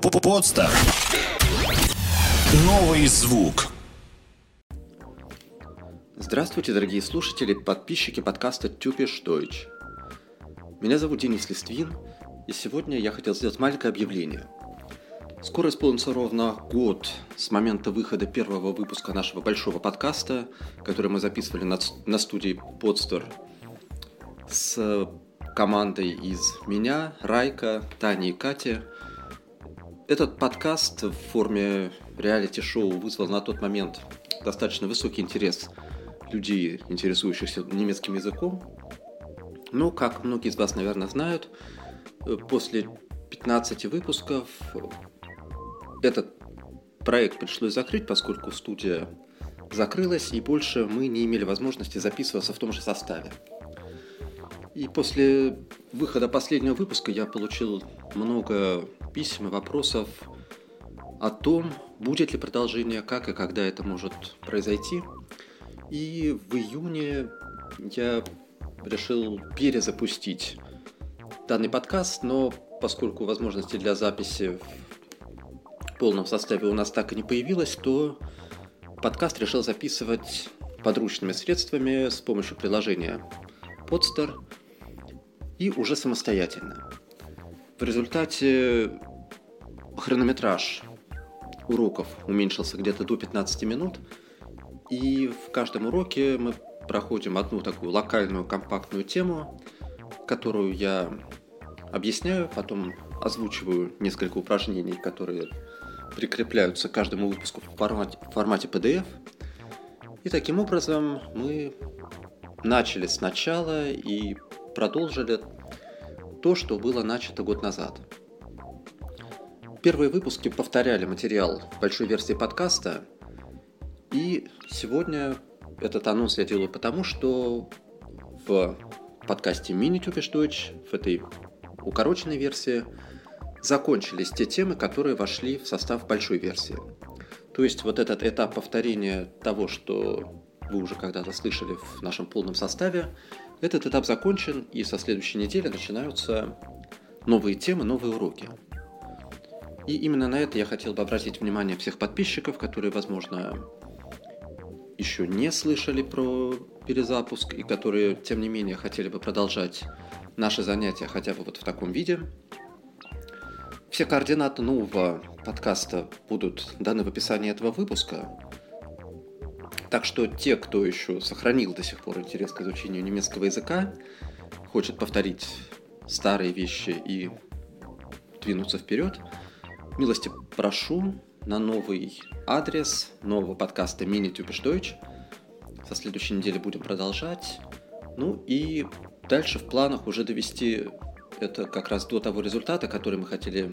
Подстер. Новый звук. Здравствуйте, дорогие слушатели, подписчики подкаста Тюпиш Deutsch. Меня зовут Денис Листвин, и сегодня я хотел сделать маленькое объявление. Скоро исполнится ровно год с момента выхода первого выпуска нашего большого подкаста, который мы записывали на, на студии Подстер с командой из меня, Райка, Тани и Кати. Этот подкаст в форме реалити-шоу вызвал на тот момент достаточно высокий интерес людей, интересующихся немецким языком. Но, как многие из вас, наверное, знают, после 15 выпусков этот проект пришлось закрыть, поскольку студия закрылась, и больше мы не имели возможности записываться в том же составе. И после выхода последнего выпуска я получил много писем и вопросов о том, будет ли продолжение, как и когда это может произойти. И в июне я решил перезапустить данный подкаст, но поскольку возможности для записи в полном составе у нас так и не появилось, то подкаст решил записывать подручными средствами с помощью приложения Podster – и уже самостоятельно. В результате хронометраж уроков уменьшился где-то до 15 минут, и в каждом уроке мы проходим одну такую локальную компактную тему, которую я объясняю, потом озвучиваю несколько упражнений, которые прикрепляются к каждому выпуску в формате, в формате PDF. И таким образом мы начали сначала и продолжили то, что было начато год назад. Первые выпуски повторяли материал большой версии подкаста, и сегодня этот анонс я делаю потому, что в подкасте Mini Deutsch, в этой укороченной версии, закончились те темы, которые вошли в состав большой версии. То есть вот этот этап повторения того, что вы уже когда-то слышали в нашем полном составе, этот этап закончен, и со следующей недели начинаются новые темы, новые уроки. И именно на это я хотел бы обратить внимание всех подписчиков, которые, возможно, еще не слышали про перезапуск и которые, тем не менее, хотели бы продолжать наши занятия хотя бы вот в таком виде. Все координаты нового подкаста будут даны в описании этого выпуска. Так что те, кто еще сохранил до сих пор интерес к изучению немецкого языка, хочет повторить старые вещи и двинуться вперед, милости прошу на новый адрес нового подкаста Mini Typisch Deutsch. Со следующей недели будем продолжать. Ну и дальше в планах уже довести это как раз до того результата, который мы хотели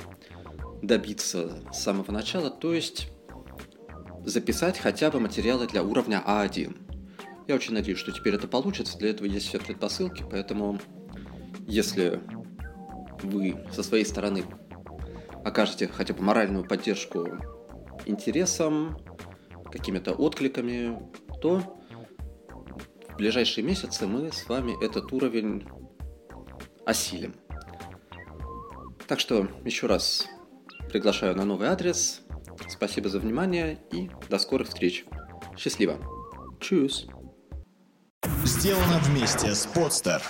добиться с самого начала, то есть записать хотя бы материалы для уровня А1. Я очень надеюсь, что теперь это получится. Для этого есть все предпосылки, поэтому если вы со своей стороны окажете хотя бы моральную поддержку интересом, какими-то откликами, то в ближайшие месяцы мы с вами этот уровень осилим. Так что еще раз приглашаю на новый адрес Спасибо за внимание и до скорых встреч. Счастливо. Чус. Сделано вместе с Подстер.